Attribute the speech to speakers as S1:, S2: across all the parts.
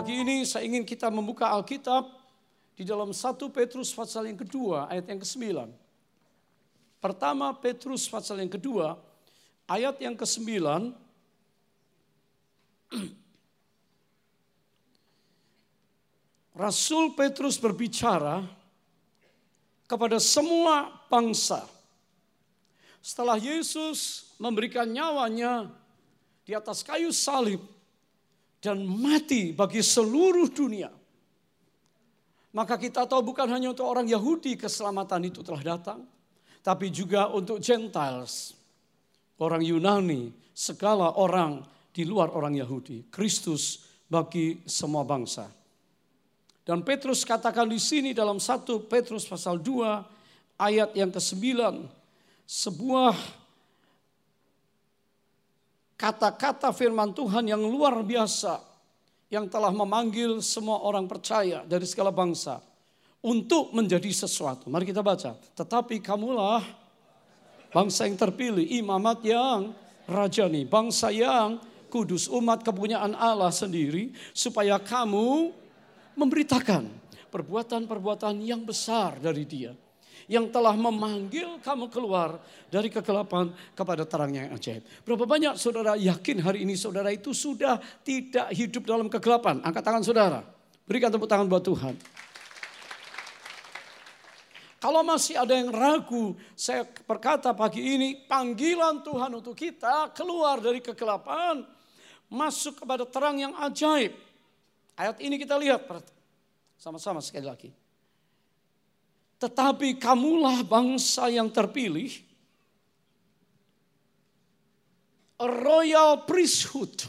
S1: Pagi ini saya ingin kita membuka Alkitab di dalam 1 Petrus pasal yang kedua ayat yang ke-9. Pertama Petrus pasal yang kedua ayat yang ke-9 Rasul Petrus berbicara kepada semua bangsa. Setelah Yesus memberikan nyawanya di atas kayu salib, dan mati bagi seluruh dunia. Maka kita tahu bukan hanya untuk orang Yahudi keselamatan itu telah datang, tapi juga untuk Gentiles, orang Yunani, segala orang di luar orang Yahudi, Kristus bagi semua bangsa. Dan Petrus katakan di sini dalam 1 Petrus pasal 2 ayat yang ke-9, sebuah kata-kata firman Tuhan yang luar biasa yang telah memanggil semua orang percaya dari segala bangsa untuk menjadi sesuatu. Mari kita baca. Tetapi kamulah bangsa yang terpilih, imamat yang rajani, bangsa yang kudus, umat kepunyaan Allah sendiri supaya kamu memberitakan perbuatan-perbuatan yang besar dari Dia yang telah memanggil kamu keluar dari kegelapan kepada terang yang ajaib. Berapa banyak saudara yakin hari ini saudara itu sudah tidak hidup dalam kegelapan? Angkat tangan saudara. Berikan tepuk tangan buat Tuhan. Kalau masih ada yang ragu, saya berkata pagi ini panggilan Tuhan untuk kita keluar dari kegelapan, masuk kepada terang yang ajaib. Ayat ini kita lihat sama-sama sekali lagi. Tetapi kamulah bangsa yang terpilih, a royal priesthood,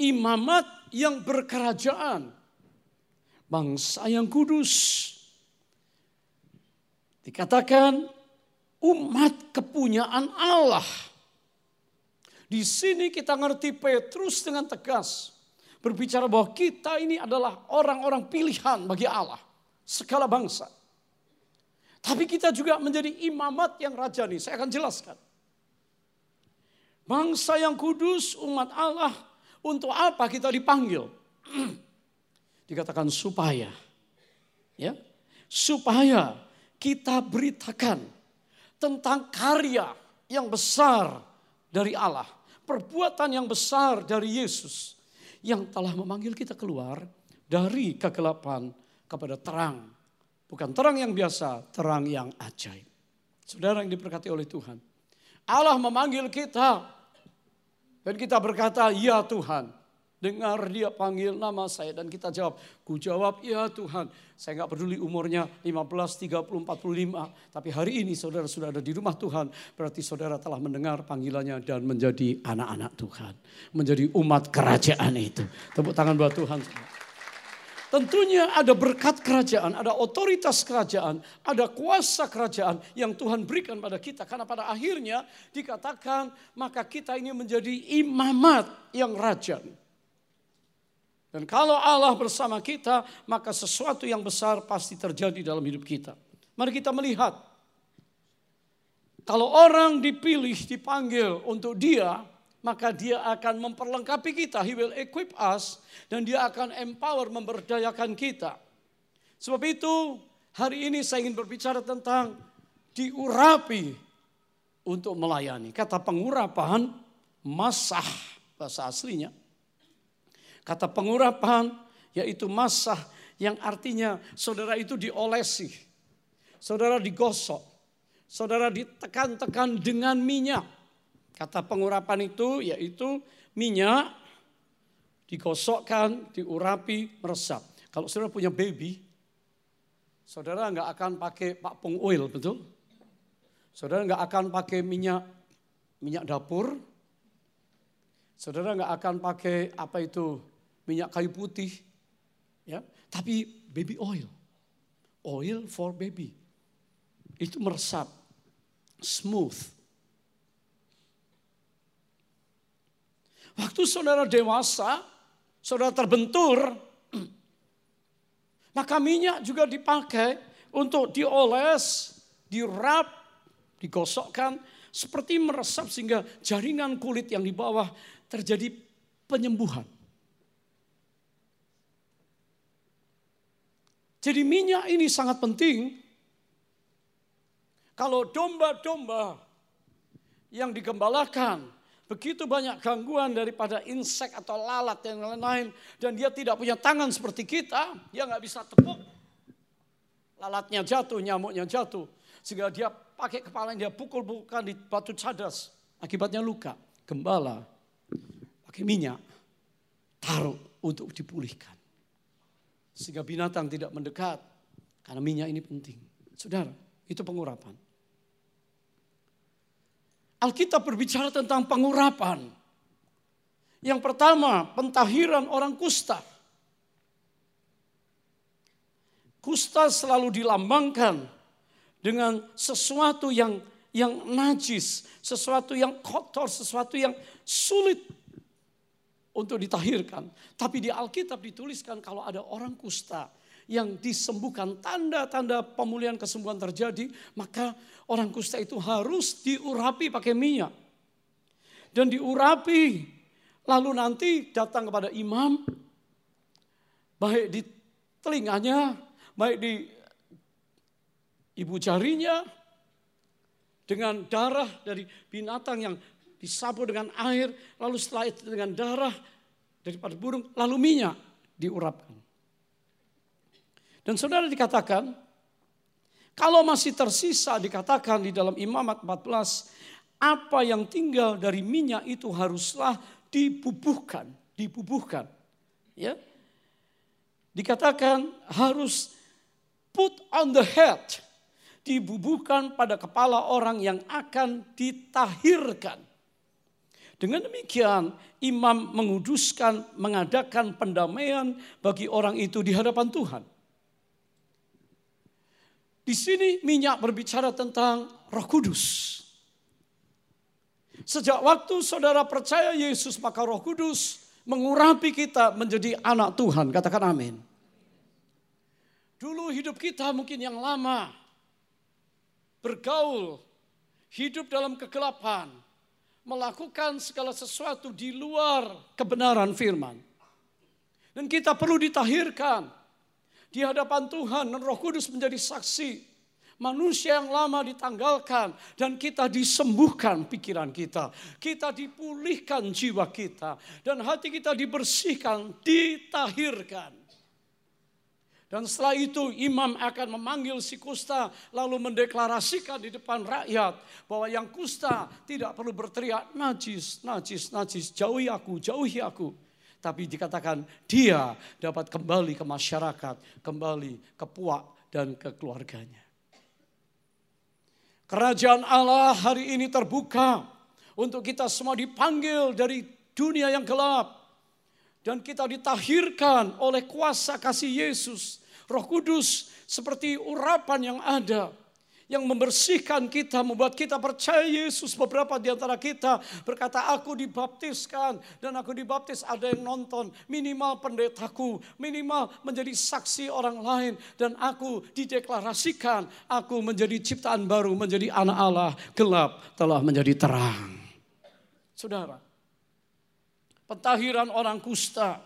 S1: imamat yang berkerajaan, bangsa yang kudus. Dikatakan umat kepunyaan Allah. Di sini kita ngerti Petrus dengan tegas berbicara bahwa kita ini adalah orang-orang pilihan bagi Allah, segala bangsa. Tapi kita juga menjadi imamat yang rajani. Saya akan jelaskan. Bangsa yang kudus, umat Allah, untuk apa kita dipanggil? Dikatakan supaya, ya, supaya kita beritakan tentang karya yang besar dari Allah, perbuatan yang besar dari Yesus yang telah memanggil kita keluar dari kegelapan kepada terang. Bukan terang yang biasa, terang yang ajaib. Saudara yang diberkati oleh Tuhan. Allah memanggil kita dan kita berkata, "Ya Tuhan." Dengar dia panggil nama saya dan kita jawab, ku jawab ya Tuhan. Saya nggak peduli umurnya 15, 30, 45. Tapi hari ini saudara sudah ada di rumah Tuhan. Berarti saudara telah mendengar panggilannya dan menjadi anak-anak Tuhan. Menjadi umat kerajaan itu. Tepuk tangan buat Tuhan. Tentunya ada berkat kerajaan, ada otoritas kerajaan, ada kuasa kerajaan yang Tuhan berikan pada kita. Karena pada akhirnya dikatakan maka kita ini menjadi imamat yang rajani. Dan kalau Allah bersama kita, maka sesuatu yang besar pasti terjadi dalam hidup kita. Mari kita melihat. Kalau orang dipilih, dipanggil untuk dia, maka dia akan memperlengkapi kita. He will equip us dan dia akan empower, memberdayakan kita. Sebab itu hari ini saya ingin berbicara tentang diurapi untuk melayani. Kata pengurapan, masah bahasa aslinya Kata pengurapan yaitu masah yang artinya saudara itu diolesi. Saudara digosok. Saudara ditekan-tekan dengan minyak. Kata pengurapan itu yaitu minyak digosokkan, diurapi, meresap. Kalau saudara punya baby, saudara nggak akan pakai pakpong oil, betul? Saudara nggak akan pakai minyak minyak dapur. Saudara nggak akan pakai apa itu minyak kayu putih, ya, tapi baby oil, oil for baby, itu meresap, smooth. Waktu saudara dewasa, saudara terbentur, maka minyak juga dipakai untuk dioles, dirap, digosokkan, seperti meresap sehingga jaringan kulit yang di bawah terjadi penyembuhan. Jadi minyak ini sangat penting. Kalau domba-domba yang digembalakan begitu banyak gangguan daripada insek atau lalat yang lain-lain dan dia tidak punya tangan seperti kita, dia nggak bisa tepuk. Lalatnya jatuh, nyamuknya jatuh. Sehingga dia pakai kepala dia pukul-pukulkan di batu cadas. Akibatnya luka. Gembala pakai minyak taruh untuk dipulihkan. Sehingga binatang tidak mendekat karena minyak ini penting. Saudara, itu pengurapan. Alkitab berbicara tentang pengurapan. Yang pertama, pentahiran orang kusta. Kusta selalu dilambangkan dengan sesuatu yang yang najis, sesuatu yang kotor, sesuatu yang sulit untuk ditahirkan. Tapi di Alkitab dituliskan kalau ada orang kusta yang disembuhkan, tanda-tanda pemulihan kesembuhan terjadi, maka orang kusta itu harus diurapi pakai minyak. Dan diurapi, lalu nanti datang kepada imam, baik di telinganya, baik di ibu jarinya, dengan darah dari binatang yang disapu dengan air, lalu setelah itu dengan darah daripada burung, lalu minyak diurapkan. Dan saudara dikatakan, kalau masih tersisa dikatakan di dalam imamat 14, apa yang tinggal dari minyak itu haruslah dibubuhkan, dibubuhkan. Ya. Dikatakan harus put on the head, dibubuhkan pada kepala orang yang akan ditahirkan. Dengan demikian, imam menguduskan, mengadakan pendamaian bagi orang itu di hadapan Tuhan. Di sini minyak berbicara tentang Roh Kudus. Sejak waktu saudara percaya Yesus, maka Roh Kudus mengurapi kita menjadi anak Tuhan. Katakan amin. Dulu hidup kita mungkin yang lama, bergaul, hidup dalam kegelapan, melakukan segala sesuatu di luar kebenaran firman. Dan kita perlu ditahirkan di hadapan Tuhan dan Roh Kudus menjadi saksi. Manusia yang lama ditanggalkan dan kita disembuhkan pikiran kita. Kita dipulihkan jiwa kita dan hati kita dibersihkan, ditahirkan. Dan setelah itu imam akan memanggil si kusta lalu mendeklarasikan di depan rakyat bahwa yang kusta tidak perlu berteriak najis, najis, najis, jauhi aku, jauhi aku. Tapi dikatakan dia dapat kembali ke masyarakat, kembali ke puak dan ke keluarganya. Kerajaan Allah hari ini terbuka untuk kita semua dipanggil dari dunia yang gelap. Dan kita ditahirkan oleh kuasa kasih Yesus. Roh Kudus seperti urapan yang ada yang membersihkan kita, membuat kita percaya Yesus. Beberapa di antara kita berkata, aku dibaptiskan dan aku dibaptis ada yang nonton. Minimal pendetaku, minimal menjadi saksi orang lain. Dan aku dideklarasikan, aku menjadi ciptaan baru, menjadi anak Allah. Gelap telah menjadi terang. Saudara, pentahiran orang kusta.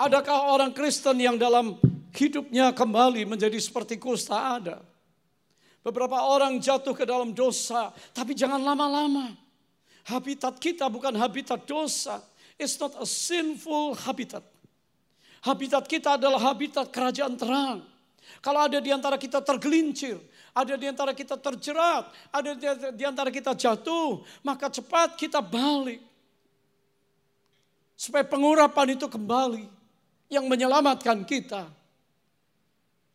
S1: Adakah orang Kristen yang dalam hidupnya kembali menjadi seperti kusta? Ada. Beberapa orang jatuh ke dalam dosa, tapi jangan lama-lama. Habitat kita bukan habitat dosa. It's not a sinful habitat. Habitat kita adalah habitat kerajaan terang. Kalau ada di antara kita tergelincir, ada di antara kita terjerat, ada di antara kita jatuh, maka cepat kita balik. Supaya pengurapan itu kembali yang menyelamatkan kita.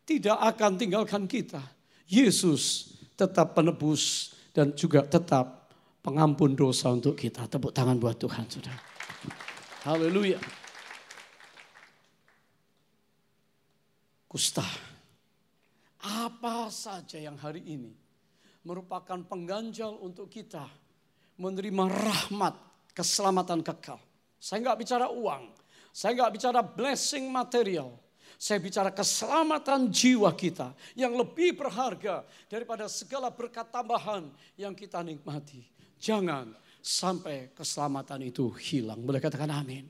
S1: Tidak akan tinggalkan kita Yesus tetap penebus dan juga tetap pengampun dosa untuk kita. Tepuk tangan buat Tuhan, saudara. Haleluya. Kusta. Apa saja yang hari ini merupakan pengganjal untuk kita menerima rahmat keselamatan kekal. Saya nggak bicara uang, saya nggak bicara blessing material, saya bicara keselamatan jiwa kita yang lebih berharga daripada segala berkat tambahan yang kita nikmati. Jangan sampai keselamatan itu hilang. Boleh katakan amin.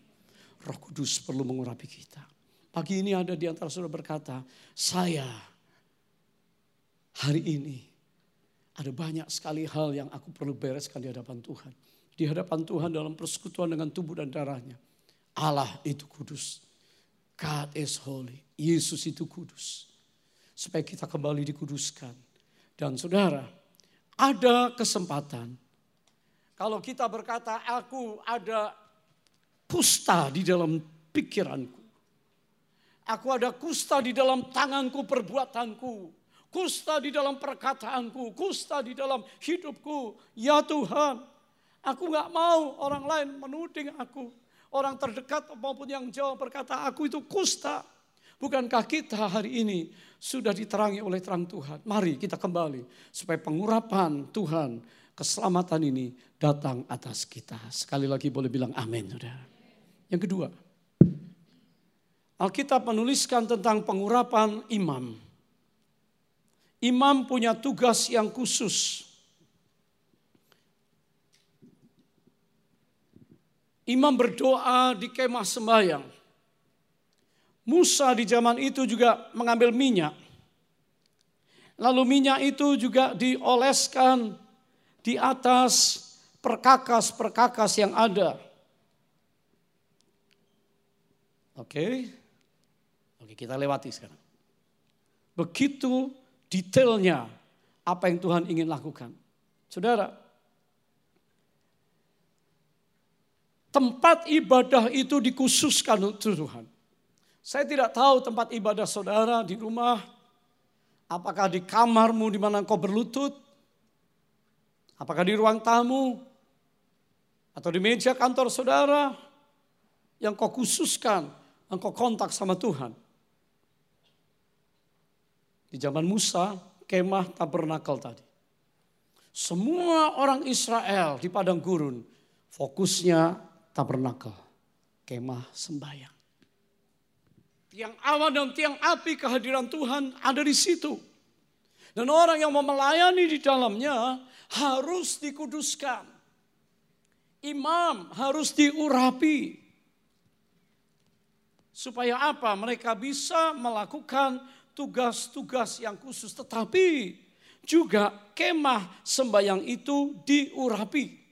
S1: Roh Kudus perlu mengurapi kita. Pagi ini ada di antara saudara berkata, saya hari ini ada banyak sekali hal yang aku perlu bereskan di hadapan Tuhan. Di hadapan Tuhan dalam persekutuan dengan tubuh dan darahnya. Allah itu kudus. God is holy. Yesus itu kudus. Supaya kita kembali dikuduskan. Dan saudara, ada kesempatan. Kalau kita berkata, aku ada kusta di dalam pikiranku. Aku ada kusta di dalam tanganku, perbuatanku. Kusta di dalam perkataanku, kusta di dalam hidupku. Ya Tuhan, aku gak mau orang lain menuding aku orang terdekat maupun yang jauh berkata, aku itu kusta. Bukankah kita hari ini sudah diterangi oleh terang Tuhan? Mari kita kembali supaya pengurapan Tuhan, keselamatan ini datang atas kita. Sekali lagi boleh bilang amin. Saudara. Yang kedua, Alkitab menuliskan tentang pengurapan imam. Imam punya tugas yang khusus Imam berdoa di kemah sembahyang. Musa di zaman itu juga mengambil minyak. Lalu minyak itu juga dioleskan di atas perkakas-perkakas yang ada. Oke. Oke, kita lewati sekarang. Begitu detailnya apa yang Tuhan ingin lakukan. Saudara, tempat ibadah itu dikhususkan untuk Tuhan. Saya tidak tahu tempat ibadah saudara di rumah, apakah di kamarmu di mana engkau berlutut, apakah di ruang tamu, atau di meja kantor saudara, yang kau khususkan, engkau kontak sama Tuhan. Di zaman Musa, kemah tabernakel tadi. Semua orang Israel di padang gurun fokusnya tabernakel, kemah sembahyang. Tiang awan dan tiang api kehadiran Tuhan ada di situ. Dan orang yang mau melayani di dalamnya harus dikuduskan. Imam harus diurapi. Supaya apa? Mereka bisa melakukan tugas-tugas yang khusus. Tetapi juga kemah sembahyang itu diurapi.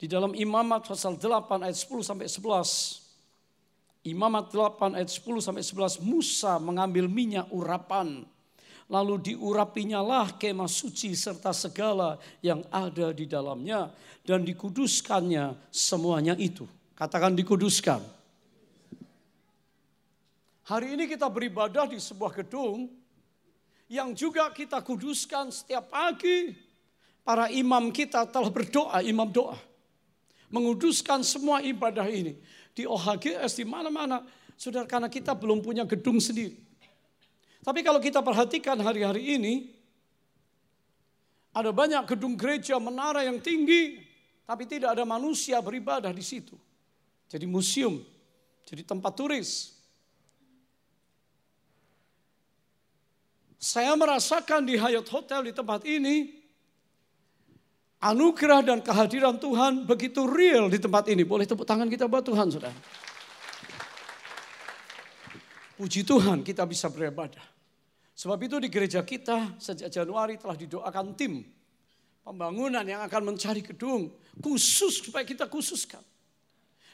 S1: Di dalam Imamat pasal 8 ayat 10 sampai 11. Imamat 8 ayat 10 sampai 11 Musa mengambil minyak urapan lalu diurapinya lah kemah suci serta segala yang ada di dalamnya dan dikuduskannya semuanya itu. Katakan dikuduskan. Hari ini kita beribadah di sebuah gedung yang juga kita kuduskan setiap pagi. Para imam kita telah berdoa, imam doa menguduskan semua ibadah ini. Di OHGS, di mana-mana. Saudara, karena kita belum punya gedung sendiri. Tapi kalau kita perhatikan hari-hari ini, ada banyak gedung gereja, menara yang tinggi, tapi tidak ada manusia beribadah di situ. Jadi museum, jadi tempat turis. Saya merasakan di Hyatt Hotel di tempat ini, Anugerah dan kehadiran Tuhan begitu real di tempat ini. Boleh tepuk tangan kita buat Tuhan, saudara. Puji Tuhan kita bisa beribadah. Sebab itu di gereja kita sejak Januari telah didoakan tim pembangunan yang akan mencari gedung khusus supaya kita khususkan.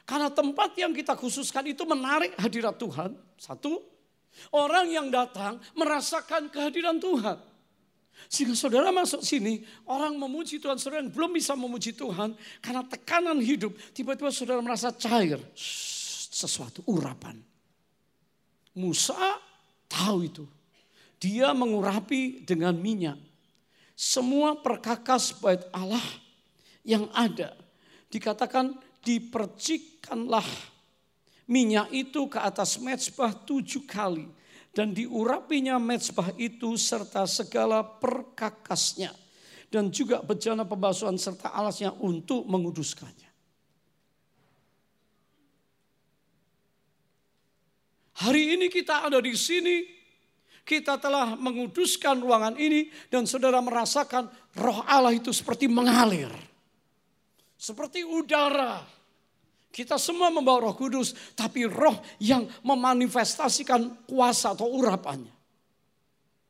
S1: Karena tempat yang kita khususkan itu menarik hadirat Tuhan. Satu, orang yang datang merasakan kehadiran Tuhan. Sehingga saudara masuk sini, orang memuji Tuhan, saudara yang belum bisa memuji Tuhan karena tekanan hidup, tiba-tiba saudara merasa cair. Sesuatu urapan. Musa tahu itu. Dia mengurapi dengan minyak. Semua perkakas bait Allah yang ada. Dikatakan dipercikkanlah minyak itu ke atas mezbah tujuh kali dan diurapinya mezbah itu serta segala perkakasnya dan juga bejana pembasuhan serta alasnya untuk menguduskannya. Hari ini kita ada di sini, kita telah menguduskan ruangan ini dan saudara merasakan roh Allah itu seperti mengalir. Seperti udara. Kita semua membawa roh kudus, tapi roh yang memanifestasikan kuasa atau urapannya.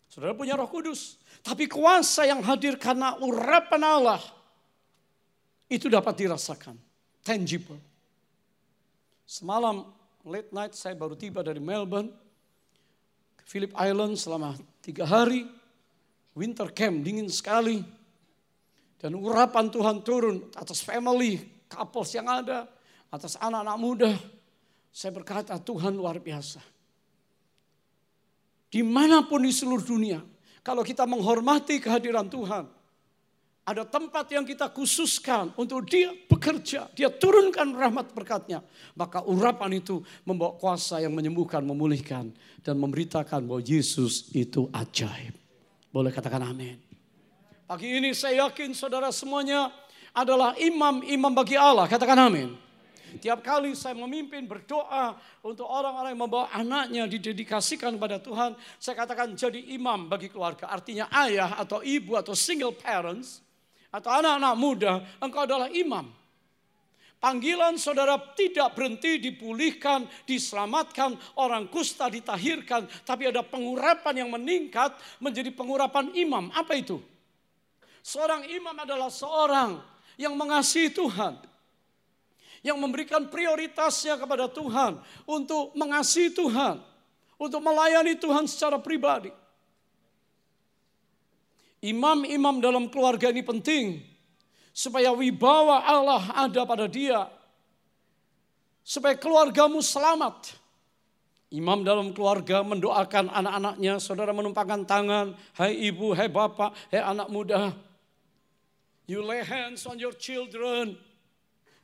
S1: Saudara punya roh kudus, tapi kuasa yang hadir karena urapan Allah itu dapat dirasakan, tangible. Semalam late night saya baru tiba dari Melbourne, ke Phillip Island selama tiga hari, winter camp dingin sekali. Dan urapan Tuhan turun atas family, couples yang ada, atas anak-anak muda. Saya berkata Tuhan luar biasa. Di mana pun di seluruh dunia, kalau kita menghormati kehadiran Tuhan, ada tempat yang kita khususkan untuk dia bekerja. Dia turunkan rahmat berkatnya. Maka urapan itu membawa kuasa yang menyembuhkan, memulihkan. Dan memberitakan bahwa Yesus itu ajaib. Boleh katakan amin. Pagi ini saya yakin saudara semuanya adalah imam-imam bagi Allah. Katakan amin. Tiap kali saya memimpin berdoa untuk orang-orang yang membawa anaknya didedikasikan kepada Tuhan. Saya katakan jadi imam bagi keluarga. Artinya ayah atau ibu atau single parents atau anak-anak muda, engkau adalah imam. Panggilan saudara tidak berhenti dipulihkan, diselamatkan, orang kusta ditahirkan, tapi ada pengurapan yang meningkat menjadi pengurapan imam. Apa itu? Seorang imam adalah seorang yang mengasihi Tuhan, yang memberikan prioritasnya kepada Tuhan untuk mengasihi Tuhan, untuk melayani Tuhan secara pribadi. Imam-imam dalam keluarga ini penting supaya wibawa Allah ada pada dia. Supaya keluargamu selamat. Imam dalam keluarga mendoakan anak-anaknya, saudara menumpangkan tangan, hai ibu, hai bapak, hai anak muda. You lay hands on your children.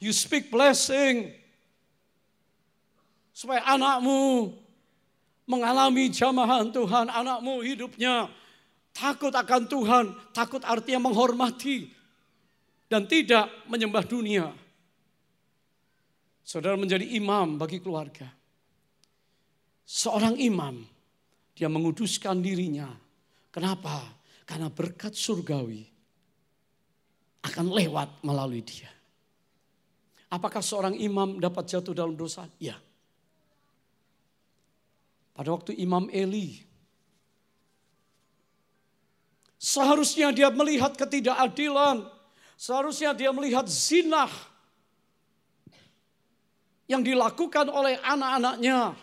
S1: You speak blessing. Supaya anakmu mengalami jamahan Tuhan, anakmu hidupnya Takut akan Tuhan, takut artinya menghormati dan tidak menyembah dunia. Saudara menjadi imam bagi keluarga. Seorang imam, dia menguduskan dirinya. Kenapa? Karena berkat surgawi akan lewat melalui dia. Apakah seorang imam dapat jatuh dalam dosa? Ya. Pada waktu Imam Eli Seharusnya dia melihat ketidakadilan. Seharusnya dia melihat zina yang dilakukan oleh anak-anaknya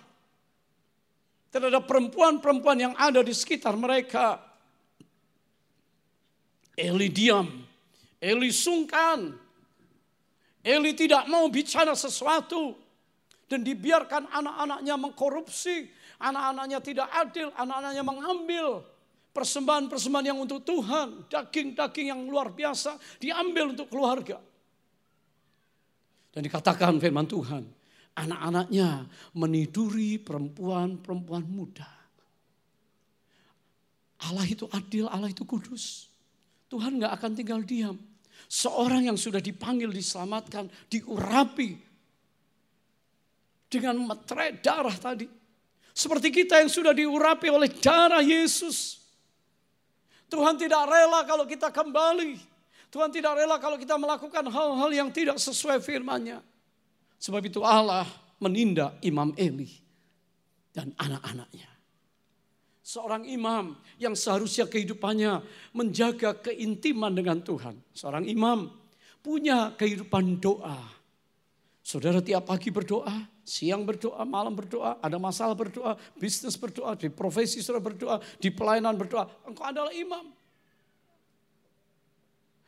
S1: terhadap perempuan-perempuan yang ada di sekitar mereka. Eli diam, Eli sungkan, Eli tidak mau bicara sesuatu dan dibiarkan anak-anaknya mengkorupsi, anak-anaknya tidak adil, anak-anaknya mengambil Persembahan-persembahan yang untuk Tuhan, daging-daging yang luar biasa diambil untuk keluarga. Dan dikatakan firman Tuhan, anak-anaknya meniduri perempuan-perempuan muda. Allah itu adil, Allah itu kudus. Tuhan gak akan tinggal diam. Seorang yang sudah dipanggil, diselamatkan, diurapi. Dengan meterai darah tadi. Seperti kita yang sudah diurapi oleh darah Yesus. Tuhan tidak rela kalau kita kembali. Tuhan tidak rela kalau kita melakukan hal-hal yang tidak sesuai firman-Nya. Sebab itu Allah menindak Imam Eli dan anak-anaknya. Seorang imam yang seharusnya kehidupannya menjaga keintiman dengan Tuhan. Seorang imam punya kehidupan doa. Saudara tiap pagi berdoa, Siang berdoa, malam berdoa, ada masalah berdoa, bisnis berdoa, di profesi sudah berdoa, di pelayanan berdoa. Engkau adalah imam.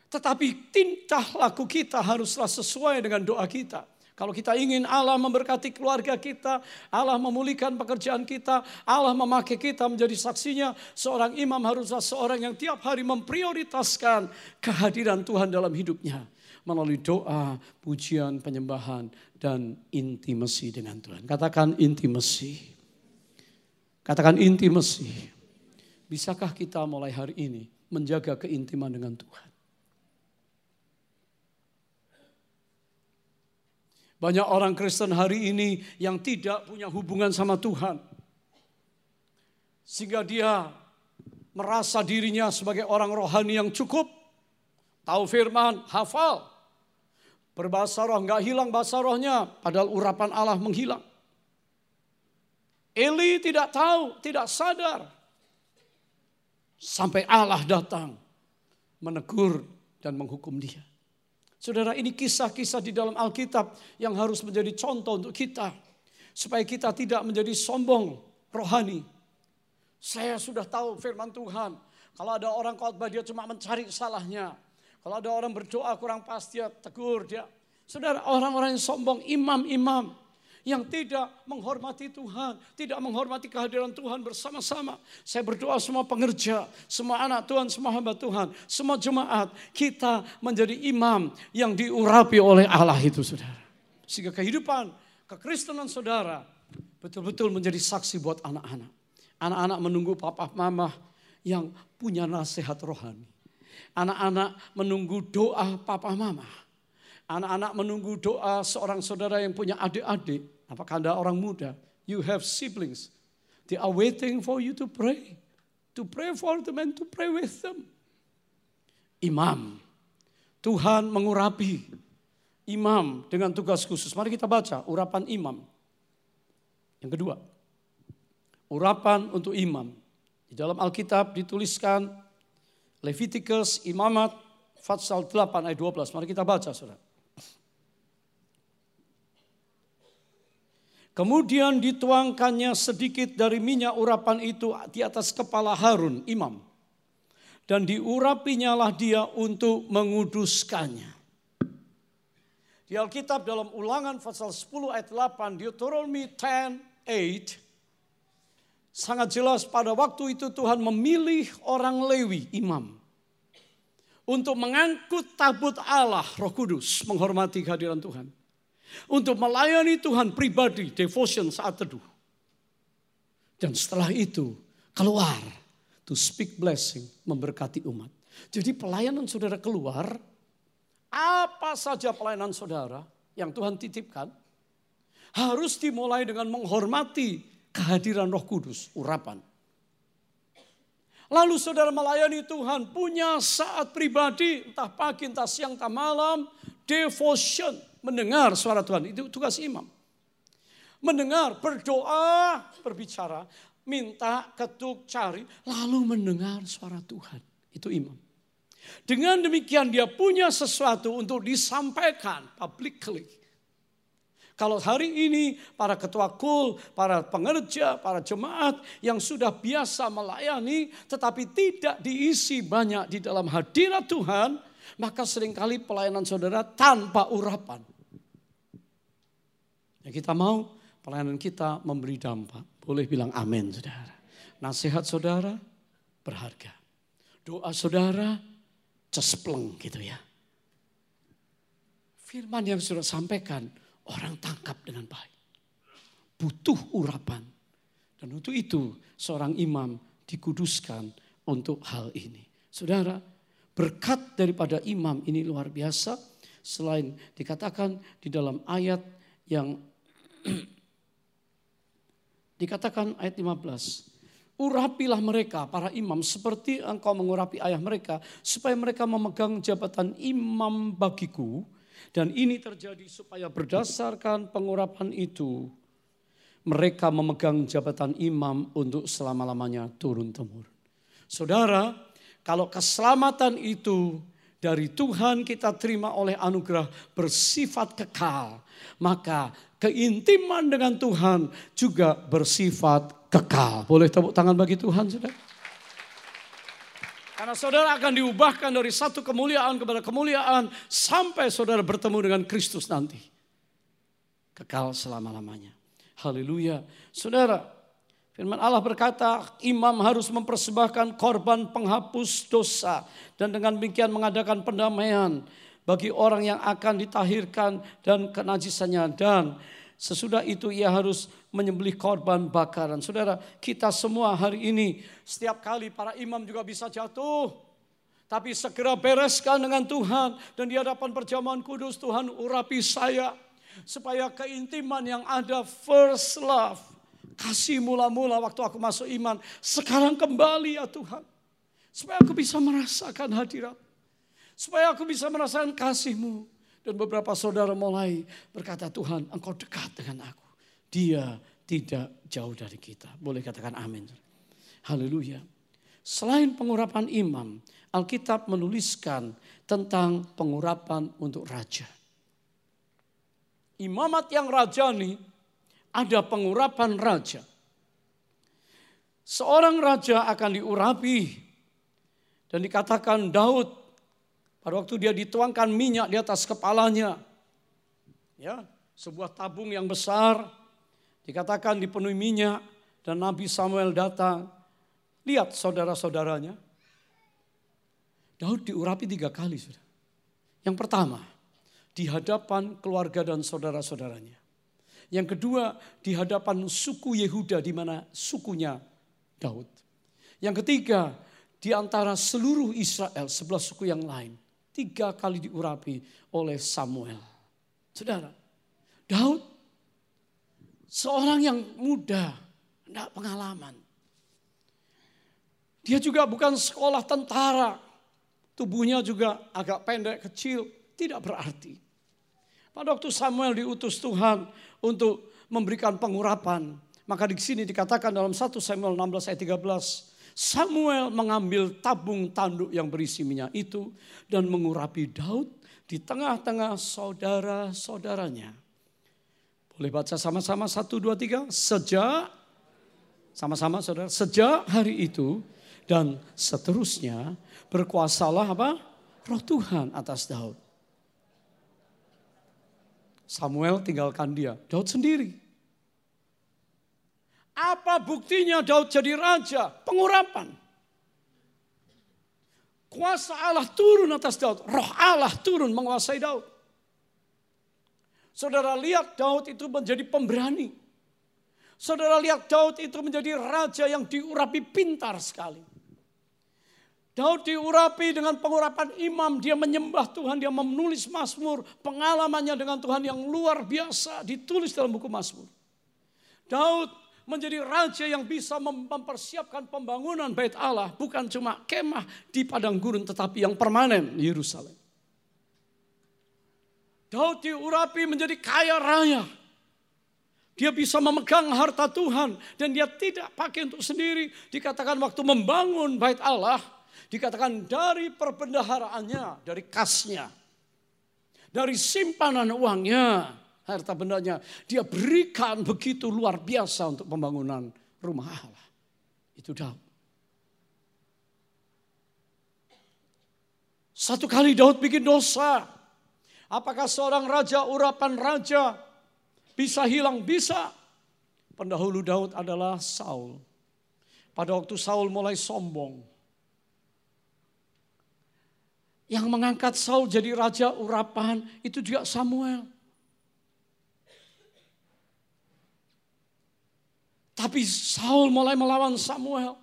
S1: Tetapi tintah laku kita haruslah sesuai dengan doa kita. Kalau kita ingin Allah memberkati keluarga kita, Allah memulihkan pekerjaan kita, Allah memakai kita menjadi saksinya, seorang imam haruslah seorang yang tiap hari memprioritaskan kehadiran Tuhan dalam hidupnya melalui doa, pujian, penyembahan, dan intimasi dengan Tuhan. Katakan intimasi. Katakan intimasi. Bisakah kita mulai hari ini menjaga keintiman dengan Tuhan? Banyak orang Kristen hari ini yang tidak punya hubungan sama Tuhan. Sehingga dia merasa dirinya sebagai orang rohani yang cukup. Tahu firman, hafal. Berbahasa roh nggak hilang bahasa rohnya, padahal urapan Allah menghilang. Eli tidak tahu, tidak sadar. Sampai Allah datang menegur dan menghukum dia. Saudara ini kisah-kisah di dalam Alkitab yang harus menjadi contoh untuk kita. Supaya kita tidak menjadi sombong rohani. Saya sudah tahu firman Tuhan. Kalau ada orang khotbah dia cuma mencari salahnya. Kalau ada orang berdoa kurang pas dia tegur dia. Saudara orang-orang yang sombong imam-imam yang tidak menghormati Tuhan, tidak menghormati kehadiran Tuhan bersama-sama. Saya berdoa semua pengerja, semua anak Tuhan, semua hamba Tuhan, semua jemaat, kita menjadi imam yang diurapi oleh Allah itu saudara. Sehingga kehidupan kekristenan saudara betul-betul menjadi saksi buat anak-anak. Anak-anak menunggu papa mama yang punya nasihat rohani. Anak-anak menunggu doa papa mama Anak-anak menunggu doa seorang saudara yang punya adik-adik. Apakah Anda orang muda? You have siblings. They are waiting for you to pray. To pray for them and to pray with them. Imam. Tuhan mengurapi imam dengan tugas khusus. Mari kita baca urapan imam. Yang kedua, urapan untuk imam. Di dalam Alkitab dituliskan Leviticus Imamat Fatsal 8 ayat 12. Mari kita baca saudara. Kemudian dituangkannya sedikit dari minyak urapan itu di atas kepala Harun, imam. Dan diurapinya lah dia untuk menguduskannya. Di Alkitab dalam ulangan pasal 10 ayat 8, Deuteronomy 10, 8, sangat jelas pada waktu itu Tuhan memilih orang Lewi, imam. Untuk mengangkut tabut Allah, roh kudus, menghormati kehadiran Tuhan untuk melayani Tuhan pribadi, devotion saat teduh. Dan setelah itu keluar to speak blessing, memberkati umat. Jadi pelayanan saudara keluar, apa saja pelayanan saudara yang Tuhan titipkan, harus dimulai dengan menghormati kehadiran roh kudus, urapan. Lalu saudara melayani Tuhan, punya saat pribadi, entah pagi, entah siang, entah malam, devotion mendengar suara Tuhan. Itu tugas imam. Mendengar, berdoa, berbicara, minta, ketuk, cari, lalu mendengar suara Tuhan. Itu imam. Dengan demikian dia punya sesuatu untuk disampaikan publicly. Kalau hari ini para ketua kul, para pengerja, para jemaat yang sudah biasa melayani tetapi tidak diisi banyak di dalam hadirat Tuhan, maka sering kali pelayanan saudara tanpa urapan. Ya kita mau pelayanan kita memberi dampak. Boleh bilang amin saudara. Nasihat saudara berharga. Doa saudara cespleng gitu ya. Firman yang sudah sampaikan orang tangkap dengan baik. Butuh urapan. Dan untuk itu seorang imam dikuduskan untuk hal ini. Saudara, berkat daripada imam ini luar biasa. Selain dikatakan di dalam ayat yang Dikatakan ayat 15. Urapilah mereka para imam seperti engkau mengurapi ayah mereka supaya mereka memegang jabatan imam bagiku dan ini terjadi supaya berdasarkan pengurapan itu mereka memegang jabatan imam untuk selama-lamanya turun temurun. Saudara, kalau keselamatan itu dari Tuhan kita terima oleh anugerah bersifat kekal, maka keintiman dengan Tuhan juga bersifat kekal. Boleh tepuk tangan bagi Tuhan, saudara? Karena saudara akan diubahkan dari satu kemuliaan kepada kemuliaan sampai saudara bertemu dengan Kristus nanti. Kekal selama-lamanya. Haleluya. Saudara, firman Allah berkata, imam harus mempersembahkan korban penghapus dosa dan dengan demikian mengadakan pendamaian bagi orang yang akan ditahirkan dan kenajisannya dan sesudah itu ia harus menyembelih korban bakaran. Saudara, kita semua hari ini setiap kali para imam juga bisa jatuh. Tapi segera bereskan dengan Tuhan dan di hadapan perjamuan kudus Tuhan urapi saya supaya keintiman yang ada first love kasih mula-mula waktu aku masuk iman sekarang kembali ya Tuhan supaya aku bisa merasakan hadirat Supaya aku bisa merasakan kasihmu. Dan beberapa saudara mulai berkata, Tuhan engkau dekat dengan aku. Dia tidak jauh dari kita. Boleh katakan amin. Haleluya. Selain pengurapan imam, Alkitab menuliskan tentang pengurapan untuk raja. Imamat yang rajani ada pengurapan raja. Seorang raja akan diurapi dan dikatakan Daud pada waktu dia dituangkan minyak di atas kepalanya. Ya, sebuah tabung yang besar dikatakan dipenuhi minyak dan Nabi Samuel datang. Lihat saudara-saudaranya. Daud diurapi tiga kali sudah. Yang pertama, di hadapan keluarga dan saudara-saudaranya. Yang kedua, di hadapan suku Yehuda di mana sukunya Daud. Yang ketiga, di antara seluruh Israel, sebelah suku yang lain. Tiga kali diurapi oleh Samuel. Saudara, Daud seorang yang muda, tidak pengalaman. Dia juga bukan sekolah tentara. Tubuhnya juga agak pendek, kecil. Tidak berarti. Pada waktu Samuel diutus Tuhan untuk memberikan pengurapan. Maka di sini dikatakan dalam 1 Samuel 16 ayat 13. Samuel mengambil tabung tanduk yang berisi minyak itu dan mengurapi Daud di tengah-tengah saudara-saudaranya. Boleh baca sama-sama satu dua tiga. Sejak sama-sama saudara. Sejak hari itu dan seterusnya berkuasalah apa? Roh Tuhan atas Daud. Samuel tinggalkan dia. Daud sendiri. Apa buktinya Daud jadi raja? Pengurapan. Kuasa Allah turun atas Daud. Roh Allah turun menguasai Daud. Saudara lihat Daud itu menjadi pemberani. Saudara lihat Daud itu menjadi raja yang diurapi pintar sekali. Daud diurapi dengan pengurapan imam, dia menyembah Tuhan, dia menulis Mazmur, pengalamannya dengan Tuhan yang luar biasa ditulis dalam buku Mazmur. Daud menjadi raja yang bisa mempersiapkan pembangunan bait Allah. Bukan cuma kemah di padang gurun tetapi yang permanen di Yerusalem. Daud diurapi menjadi kaya raya. Dia bisa memegang harta Tuhan dan dia tidak pakai untuk sendiri. Dikatakan waktu membangun bait Allah, dikatakan dari perbendaharaannya, dari kasnya, dari simpanan uangnya, harta bendanya. Dia berikan begitu luar biasa untuk pembangunan rumah Allah. Itu Daud. Satu kali Daud bikin dosa. Apakah seorang raja, urapan raja bisa hilang? Bisa. Pendahulu Daud adalah Saul. Pada waktu Saul mulai sombong. Yang mengangkat Saul jadi raja urapan itu juga Samuel. Tapi Saul mulai melawan Samuel.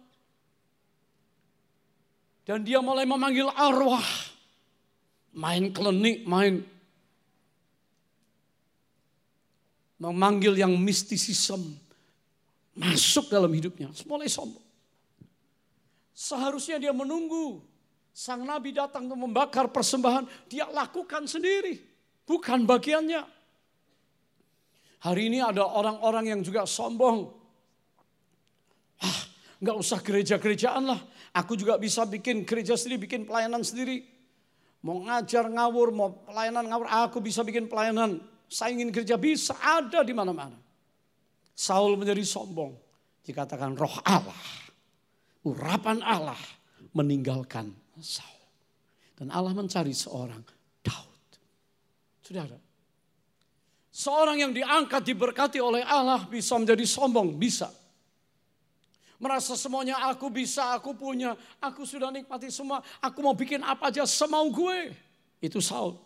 S1: Dan dia mulai memanggil arwah. Main klenik, main memanggil yang mistisism masuk dalam hidupnya. Mulai sombong. Seharusnya dia menunggu sang nabi datang untuk membakar persembahan. Dia lakukan sendiri. Bukan bagiannya. Hari ini ada orang-orang yang juga sombong. Ah, nggak usah gereja-gerejaan lah. Aku juga bisa bikin gereja sendiri, bikin pelayanan sendiri. Mau ngajar ngawur, mau pelayanan ngawur, aku bisa bikin pelayanan. Saya ingin gereja bisa ada di mana-mana. Saul menjadi sombong. Dikatakan roh Allah, urapan Allah meninggalkan Saul. Dan Allah mencari seorang Daud. Saudara, seorang yang diangkat diberkati oleh Allah bisa menjadi sombong, bisa. Merasa semuanya aku bisa, aku punya, aku sudah nikmati semua, aku mau bikin apa aja semau gue. Itu Saul.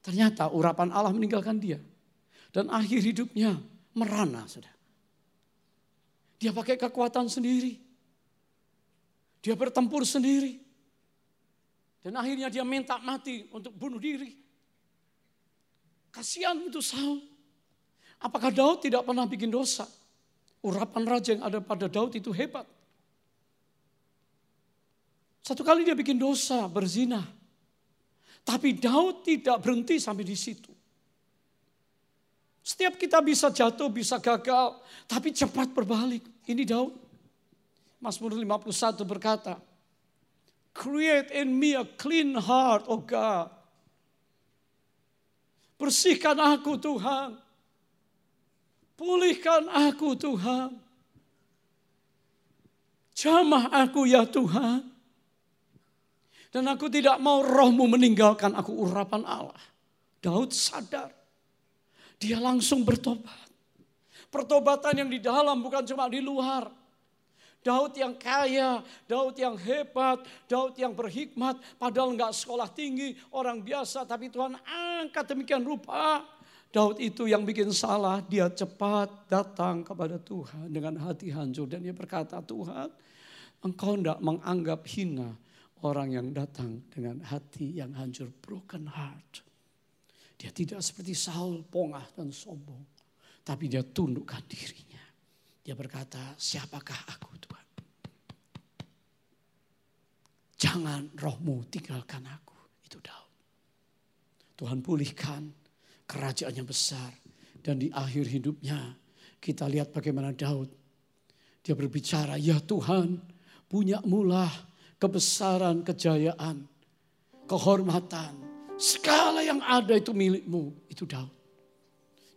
S1: Ternyata urapan Allah meninggalkan dia. Dan akhir hidupnya merana sudah. Dia pakai kekuatan sendiri. Dia bertempur sendiri. Dan akhirnya dia minta mati untuk bunuh diri. Kasihan itu Saul. Apakah Daud tidak pernah bikin dosa? Urapan raja yang ada pada Daud itu hebat. Satu kali dia bikin dosa, berzina. Tapi Daud tidak berhenti sampai di situ. Setiap kita bisa jatuh, bisa gagal, tapi cepat berbalik. Ini Daud. Mazmur 51 berkata, Create in me a clean heart, oh God. Bersihkan aku Tuhan. Pulihkan aku Tuhan. Jamah aku ya Tuhan. Dan aku tidak mau rohmu meninggalkan aku urapan Allah. Daud sadar. Dia langsung bertobat. Pertobatan yang di dalam bukan cuma di luar. Daud yang kaya, Daud yang hebat, Daud yang berhikmat, padahal enggak sekolah tinggi, orang biasa, tapi Tuhan angkat demikian rupa. Daud itu yang bikin salah, dia cepat datang kepada Tuhan dengan hati hancur. Dan dia berkata, Tuhan engkau enggak menganggap hina orang yang datang dengan hati yang hancur, broken heart. Dia tidak seperti Saul, pongah dan sombong. Tapi dia tundukkan dirinya. Dia berkata, siapakah aku Tuhan? Jangan rohmu tinggalkan aku. Itu Daud. Tuhan pulihkan kerajaannya besar. Dan di akhir hidupnya kita lihat bagaimana Daud. Dia berbicara, ya Tuhan punya mulah kebesaran, kejayaan, kehormatan. Segala yang ada itu milikmu, itu Daud.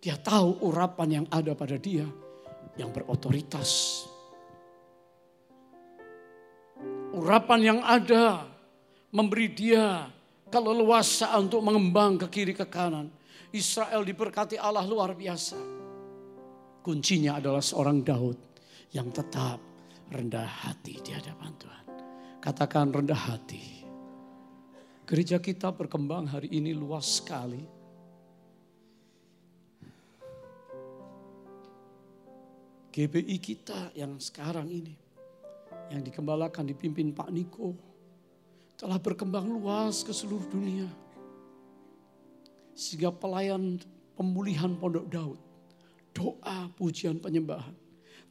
S1: Dia tahu urapan yang ada pada dia yang berotoritas. Urapan yang ada memberi dia keleluasaan untuk mengembang ke kiri ke kanan. Israel diberkati Allah luar biasa. Kuncinya adalah seorang Daud yang tetap rendah hati di hadapan Tuhan. Katakan rendah hati. Gereja kita berkembang hari ini luas sekali. GBI kita yang sekarang ini, yang dikembalakan dipimpin Pak Niko, telah berkembang luas ke seluruh dunia. Sehingga pelayan pemulihan Pondok Daud, doa, pujian, penyembahan,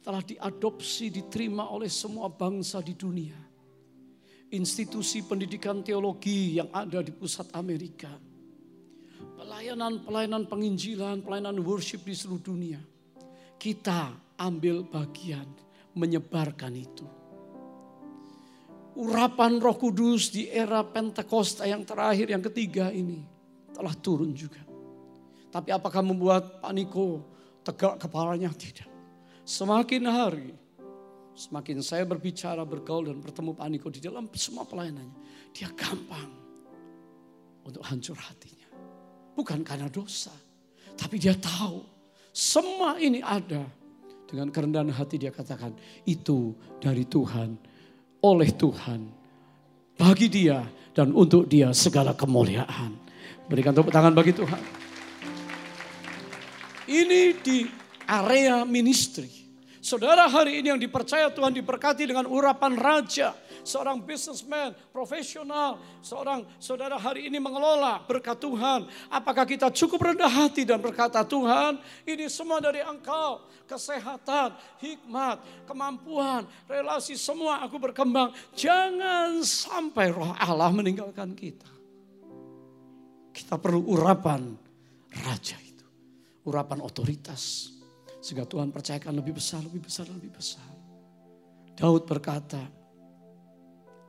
S1: telah diadopsi, diterima oleh semua bangsa di dunia institusi pendidikan teologi yang ada di pusat Amerika. Pelayanan-pelayanan penginjilan, pelayanan worship di seluruh dunia. Kita ambil bagian menyebarkan itu. Urapan roh kudus di era Pentakosta yang terakhir, yang ketiga ini telah turun juga. Tapi apakah membuat Pak Niko tegak kepalanya? Tidak. Semakin hari Semakin saya berbicara, bergaul dan bertemu Pak Niko di dalam semua pelayanannya. Dia gampang untuk hancur hatinya. Bukan karena dosa. Tapi dia tahu semua ini ada. Dengan kerendahan hati dia katakan itu dari Tuhan, oleh Tuhan, bagi dia dan untuk dia segala kemuliaan. Berikan tepuk tangan bagi Tuhan. Ini di area ministry. Saudara hari ini yang dipercaya Tuhan diberkati dengan urapan raja. Seorang businessman, profesional, seorang saudara hari ini mengelola berkat Tuhan. Apakah kita cukup rendah hati dan berkata Tuhan ini semua dari engkau. Kesehatan, hikmat, kemampuan, relasi semua aku berkembang. Jangan sampai roh Allah meninggalkan kita. Kita perlu urapan raja itu. Urapan otoritas sehingga Tuhan percayakan lebih besar, lebih besar, lebih besar. Daud berkata,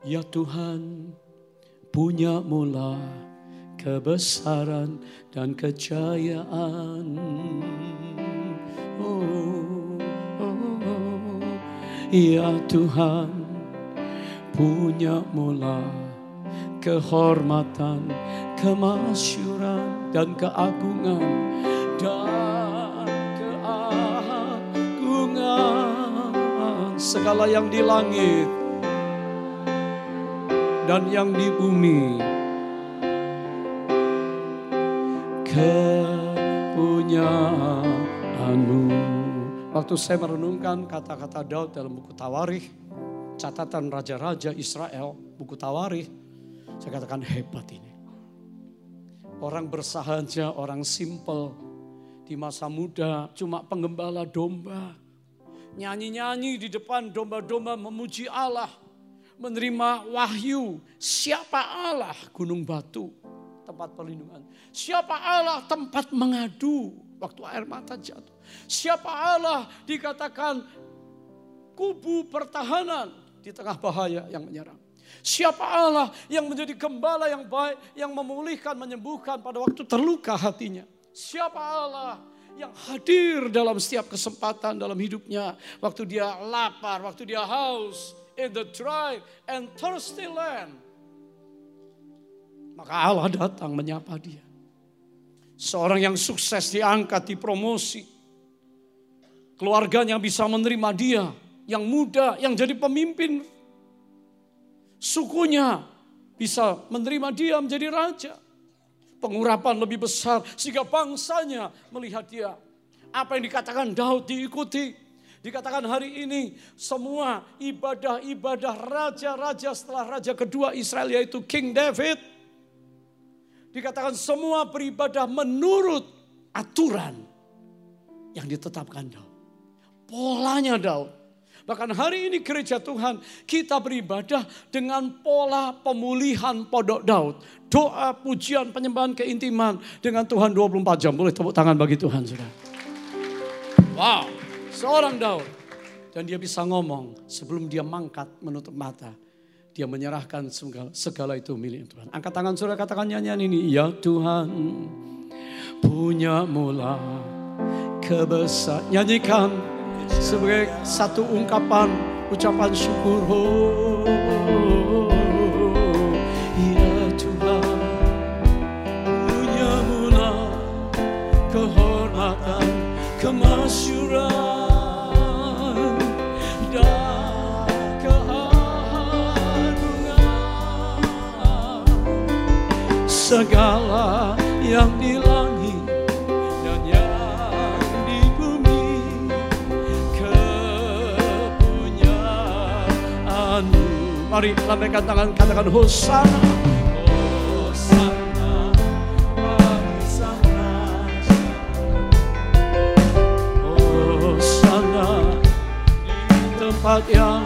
S1: Ya Tuhan punya mula kebesaran dan kejayaan. Oh, oh, oh. Ya Tuhan punya mula kehormatan, kemasyuran dan keagungan dan segala yang di langit dan yang di bumi kepunyaanmu. Waktu saya merenungkan kata-kata Daud dalam buku Tawarikh, catatan raja-raja Israel, buku Tawarikh, saya katakan hebat ini. Orang bersahaja, orang simple, di masa muda cuma penggembala domba nyanyi-nyanyi di depan domba-domba memuji Allah, menerima wahyu siapa Allah gunung batu. tempat perlindungan. Siapa Allah tempat mengadu waktu air mata jatuh. Siapa Allah dikatakan kubu pertahanan di tengah bahaya yang menyerang. Siapa Allah yang menjadi gembala yang baik, yang memulihkan, menyembuhkan pada waktu terluka hatinya. Siapa Allah yang hadir dalam setiap kesempatan dalam hidupnya. Waktu dia lapar, waktu dia haus, in the dry and thirsty land. Maka Allah datang menyapa dia. Seorang yang sukses diangkat, dipromosi. Keluarganya bisa menerima dia. Yang muda, yang jadi pemimpin sukunya bisa menerima dia menjadi raja. Pengurapan lebih besar sehingga bangsanya melihat dia. Apa yang dikatakan Daud diikuti. Dikatakan hari ini semua ibadah-ibadah raja-raja setelah raja kedua Israel yaitu King David. Dikatakan semua beribadah menurut aturan yang ditetapkan Daud. Polanya Daud Bahkan hari ini gereja Tuhan kita beribadah dengan pola pemulihan podok Daud. Doa, pujian, penyembahan, keintiman dengan Tuhan 24 jam. Boleh tepuk tangan bagi Tuhan sudah. Wow, seorang Daud. Dan dia bisa ngomong sebelum dia mangkat menutup mata. Dia menyerahkan segala, segala itu milik Tuhan. Angkat tangan saudara katakan nyanyian ini. Ya Tuhan punya mula kebesar. Nyanyikan sebagai satu ungkapan ucapan syukur. Oh, ya Tuhan, punya mula kehormatan, kemasyuran segala yang di langit dan yang di bumi kepunyaanmu. Mari lambaikan tangan katakan Hosana. Hosana bagi di tempat yang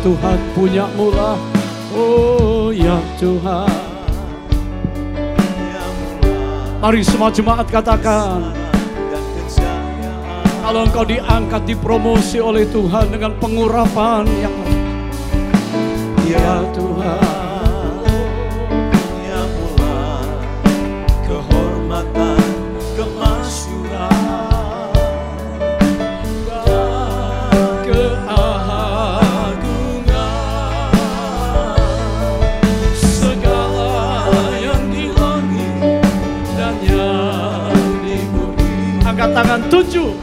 S1: Tuhan punya mula. Oh ya Tuhan. Mari semua jemaat katakan kalau engkau diangkat, dipromosi oleh Tuhan dengan pengurapan yang Ya Tuhan, tujuh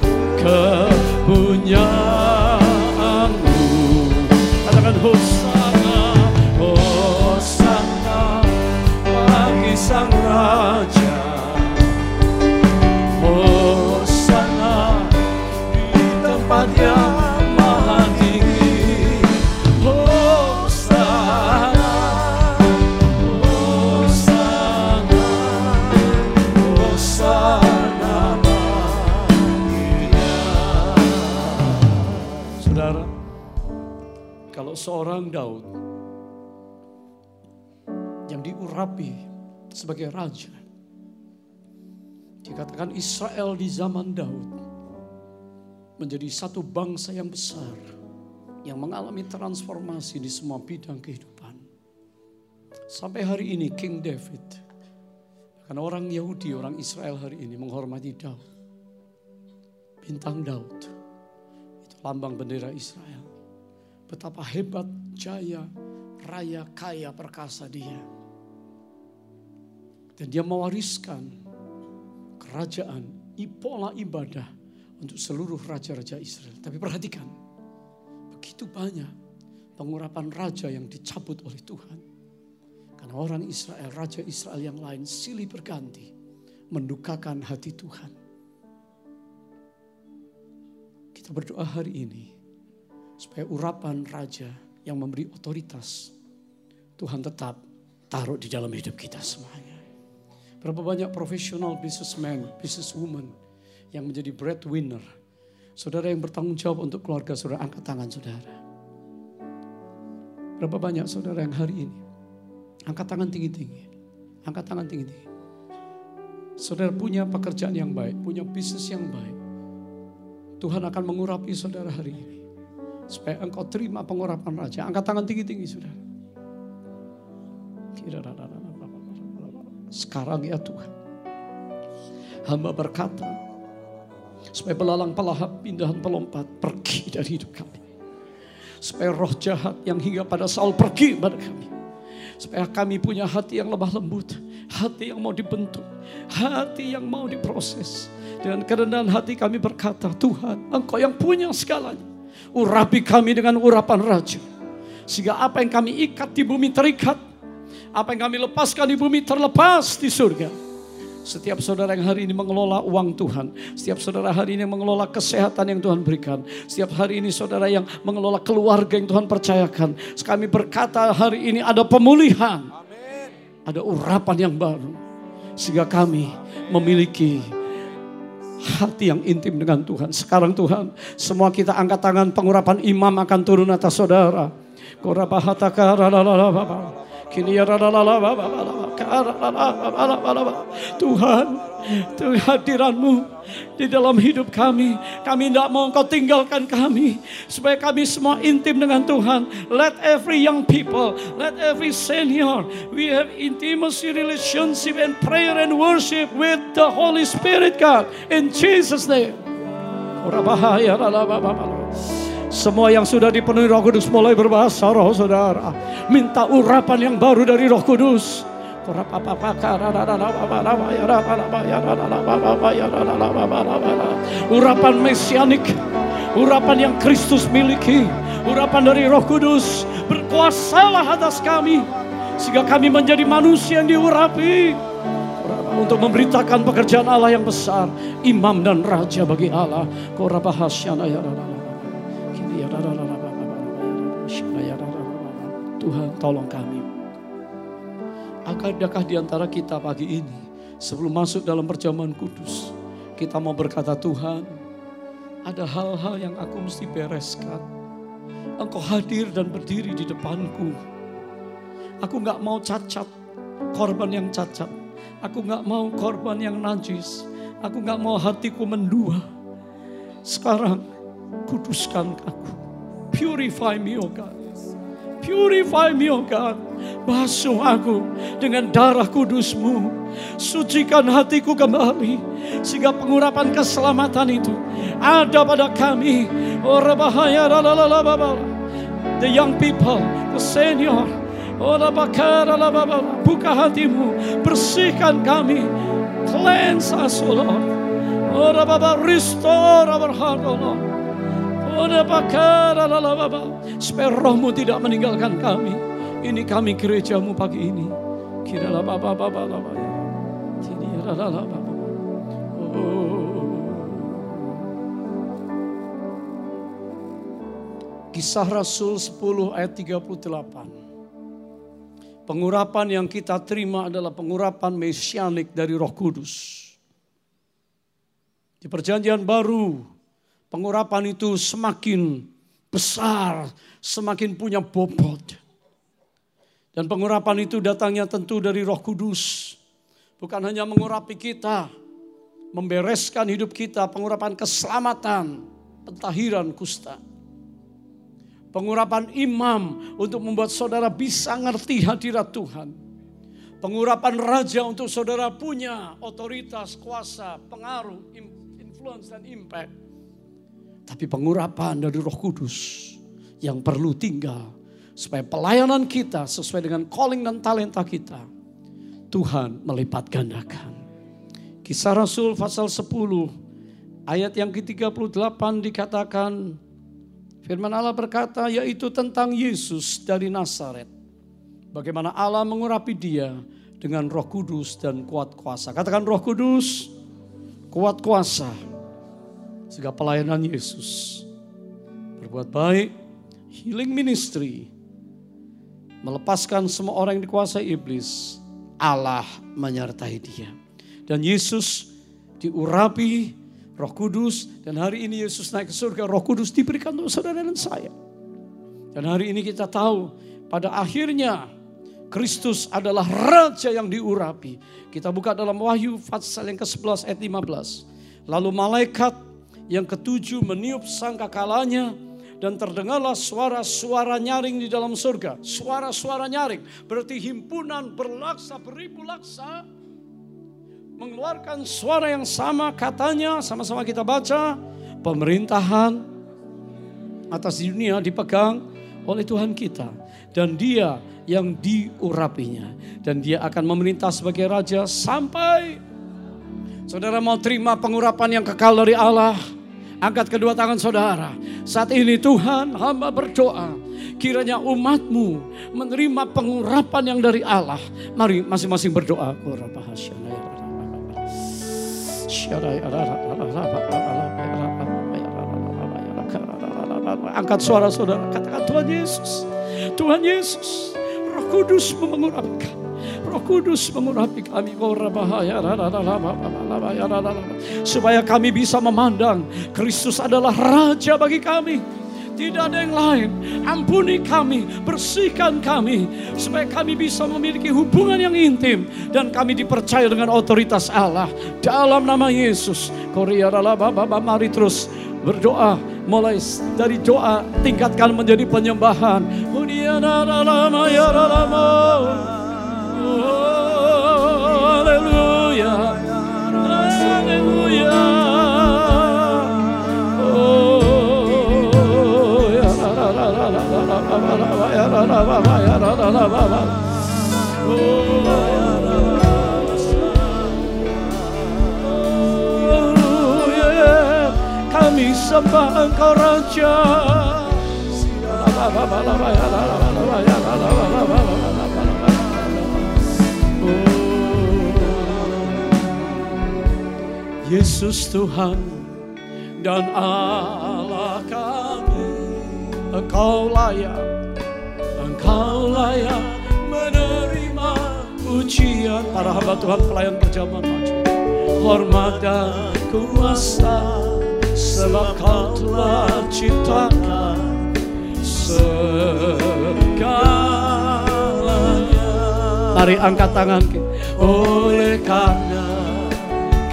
S1: seorang Daud yang diurapi sebagai raja, dikatakan Israel di zaman Daud menjadi satu bangsa yang besar yang mengalami transformasi di semua bidang kehidupan. Sampai hari ini King David, karena orang Yahudi, orang Israel hari ini menghormati Daud. Bintang Daud, itu lambang bendera Israel. Betapa hebat, jaya, raya, kaya, perkasa dia. Dan dia mewariskan kerajaan, pola ibadah untuk seluruh raja-raja Israel. Tapi perhatikan, begitu banyak pengurapan raja yang dicabut oleh Tuhan. Karena orang Israel, raja Israel yang lain silih berganti mendukakan hati Tuhan. Kita berdoa hari ini supaya urapan raja yang memberi otoritas Tuhan tetap taruh di dalam hidup kita semuanya. Berapa banyak profesional businessman, businesswoman yang menjadi breadwinner. Saudara yang bertanggung jawab untuk keluarga saudara, angkat tangan saudara. Berapa banyak saudara yang hari ini angkat tangan tinggi-tinggi. Angkat tangan tinggi-tinggi. Saudara punya pekerjaan yang baik, punya bisnis yang baik. Tuhan akan mengurapi saudara hari ini. Supaya engkau terima pengurapan raja. Angkat tangan tinggi-tinggi saudara. Sekarang ya Tuhan. Hamba berkata. Supaya belalang pelahap pindahan pelompat pergi dari hidup kami. Supaya roh jahat yang hingga pada Saul pergi pada kami. Supaya kami punya hati yang lemah lembut. Hati yang mau dibentuk. Hati yang mau diproses. Dengan kerendahan hati kami berkata, Tuhan engkau yang punya segalanya. Urapi kami dengan urapan raja. Sehingga apa yang kami ikat di bumi terikat. Apa yang kami lepaskan di bumi terlepas di surga. Setiap saudara yang hari ini mengelola uang Tuhan. Setiap saudara hari ini mengelola kesehatan yang Tuhan berikan. Setiap hari ini saudara yang mengelola keluarga yang Tuhan percayakan. Kami berkata hari ini ada pemulihan. Ada urapan yang baru. Sehingga kami memiliki hati yang intim dengan Tuhan. Sekarang Tuhan, semua kita angkat tangan pengurapan imam akan turun atas saudara. Tuhan, Tuhan hadiranmu di dalam hidup kami. Kami tidak mau engkau tinggalkan kami. Supaya kami semua intim dengan Tuhan. Let every young people, let every senior, we have intimacy relationship and prayer and worship with the Holy Spirit God. In Jesus name. Semua yang sudah dipenuhi roh kudus mulai berbahasa roh saudara. Minta urapan yang baru dari roh kudus. Urapan mesianik. Urapan yang Kristus miliki. Urapan dari roh kudus. Berkuasalah atas kami. Sehingga kami menjadi manusia yang diurapi. Untuk memberitakan pekerjaan Allah yang besar. Imam dan raja bagi Allah. Korabahasyana ya Tuhan tolong kami. Adakah di antara kita pagi ini sebelum masuk dalam perjamuan kudus kita mau berkata Tuhan ada hal-hal yang aku mesti bereskan. Engkau hadir dan berdiri di depanku. Aku nggak mau cacat, korban yang cacat. Aku nggak mau korban yang najis. Aku nggak mau hatiku mendua. Sekarang kuduskan aku. Purify me, oh God. Purify me, oh God. Basuh aku dengan darah kudusmu. Sucikan hatiku kembali. Sehingga pengurapan keselamatan itu ada pada kami. Oh, bahaya, The young people, the senior. Oh, buka hatimu. Bersihkan kami. Cleanse us, oh Lord. Oh, restore our heart, oh Lord. Supaya rohmu tidak meninggalkan kami. Ini kami gerejamu pagi ini. Kira baba baba baba. Kisah Rasul 10 ayat 38. Pengurapan yang kita terima adalah pengurapan mesianik dari Roh Kudus. Di perjanjian baru pengurapan itu semakin besar, semakin punya bobot. Dan pengurapan itu datangnya tentu dari Roh Kudus. Bukan hanya mengurapi kita, membereskan hidup kita, pengurapan keselamatan, pentahiran kusta. Pengurapan imam untuk membuat saudara bisa ngerti hadirat Tuhan. Pengurapan raja untuk saudara punya otoritas, kuasa, pengaruh, influence dan impact tapi pengurapan dari Roh Kudus yang perlu tinggal supaya pelayanan kita sesuai dengan calling dan talenta kita Tuhan melipat gandakan. Kisah Rasul pasal 10 ayat yang ke-38 dikatakan firman Allah berkata yaitu tentang Yesus dari Nazaret. Bagaimana Allah mengurapi dia dengan roh kudus dan kuat kuasa. Katakan roh kudus, kuat kuasa. Sehingga pelayanan Yesus berbuat baik, healing ministry, melepaskan semua orang yang dikuasai iblis, Allah menyertai dia. Dan Yesus diurapi roh kudus dan hari ini Yesus naik ke surga, roh kudus diberikan untuk saudara dan saya. Dan hari ini kita tahu pada akhirnya Kristus adalah raja yang diurapi. Kita buka dalam Wahyu pasal yang ke-11 ayat 15. Lalu malaikat yang ketujuh meniup sangkakalanya dan terdengarlah suara-suara nyaring di dalam surga. Suara-suara nyaring berarti himpunan berlaksa beribu laksa mengeluarkan suara yang sama katanya sama-sama kita baca pemerintahan atas dunia dipegang oleh Tuhan kita. Dan dia yang diurapinya. Dan dia akan memerintah sebagai raja sampai saudara mau terima pengurapan yang kekal dari Allah angkat kedua tangan saudara saat ini Tuhan hamba berdoa kiranya umatmu menerima pengurapan yang dari Allah mari masing-masing berdoa Angkat suara saudara, katakan Tuhan Yesus. Tuhan Yesus, Roh Kudus mengurapi kami. Roh Kudus mengurapi kami. Supaya kami bisa memandang Kristus adalah Raja bagi kami. Tidak ada yang lain. Ampuni kami, bersihkan kami. Supaya kami bisa memiliki hubungan yang intim. Dan kami dipercaya dengan otoritas Allah. Dalam nama Yesus. Korea mari terus berdoa. Mulai dari doa tingkatkan menjadi penyembahan. Haleluya. Haleluya. Yesus Tuhan dan Allah kami, Engkau layak Engkau layak menerima pujian para hamba Tuhan pelayan berjamaah maju. Hormat dan kuasa sebab kau telah ciptakan segalanya. Mari angkat tangan. Oleh karena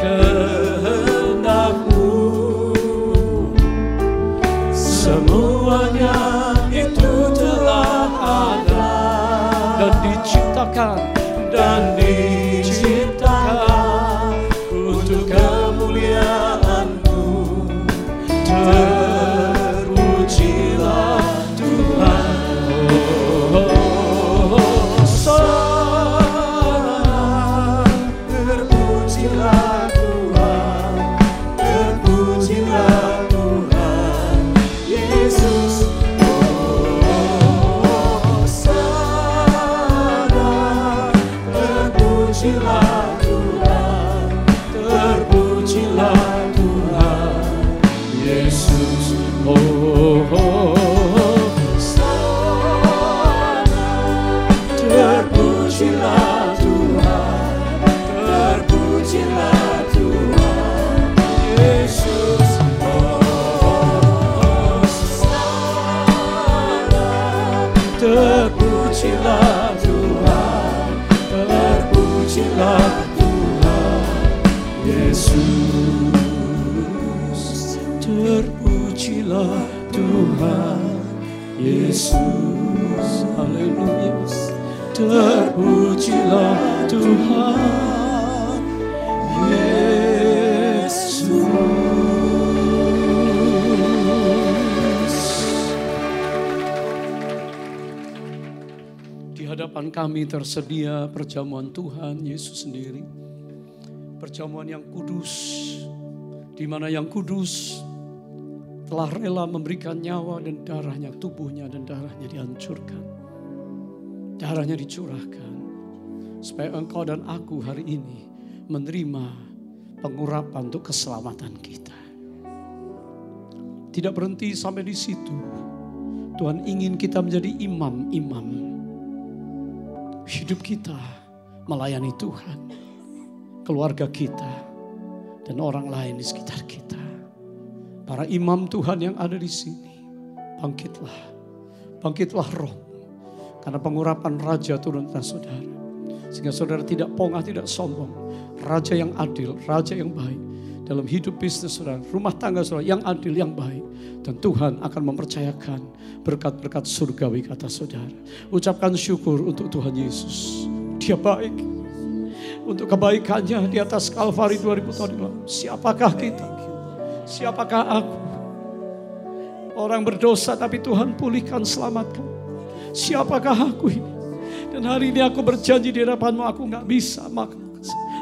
S1: kehendakmu diciptakan dan terpujilah Tuhan terpujilah Tuhan Yesus Di hadapan kami tersedia perjamuan Tuhan Yesus sendiri. perjamuan yang kudus, di mana yang kudus telah rela memberikan nyawa dan darahnya, tubuhnya dan darahnya dihancurkan. Darahnya dicurahkan. Supaya engkau dan aku hari ini menerima pengurapan untuk keselamatan kita. Tidak berhenti sampai di situ. Tuhan ingin kita menjadi imam-imam. Hidup kita melayani Tuhan. Keluarga kita dan orang lain di sekitar kita. Para imam Tuhan yang ada di sini. Bangkitlah. Bangkitlah roh. Karena pengurapan raja turun atas saudara. Sehingga saudara tidak pongah, tidak sombong. Raja yang adil, raja yang baik. Dalam hidup bisnis saudara, rumah tangga saudara yang adil, yang baik. Dan Tuhan akan mempercayakan berkat-berkat surgawi kata saudara. Ucapkan syukur untuk Tuhan Yesus. Dia baik. Untuk kebaikannya di atas Kalvari 2000 tahun yang lalu. Siapakah kita? Siapakah aku? Orang berdosa tapi Tuhan pulihkan, selamatkan. Siapakah aku ini? Dan hari ini aku berjanji di hadapanmu aku nggak bisa. Maka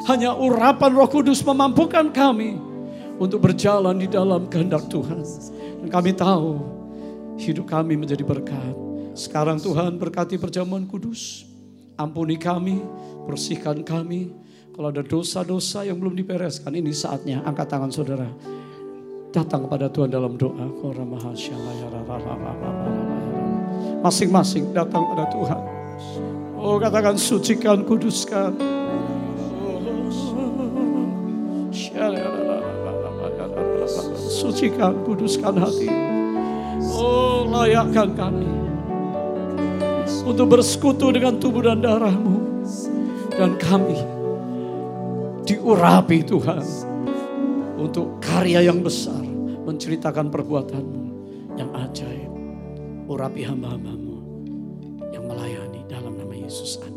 S1: hanya urapan roh kudus memampukan kami untuk berjalan di dalam kehendak Tuhan. Dan kami tahu hidup kami menjadi berkat. Sekarang Tuhan berkati perjamuan kudus. Ampuni kami, bersihkan kami. Kalau ada dosa-dosa yang belum dibereskan, ini saatnya angkat tangan saudara. Datang kepada Tuhan dalam doa. Masing-masing datang pada Tuhan. Oh katakan sucikan, kuduskan. Sucikan, kuduskan hati. Oh layakkan kami. Untuk bersekutu dengan tubuh dan darahmu. Dan kami diurapi Tuhan. Untuk karya yang besar. Menceritakan perbuatanmu yang ajaib. Urapi hamba-hambamu yang melayani dalam nama Yesus. Amin.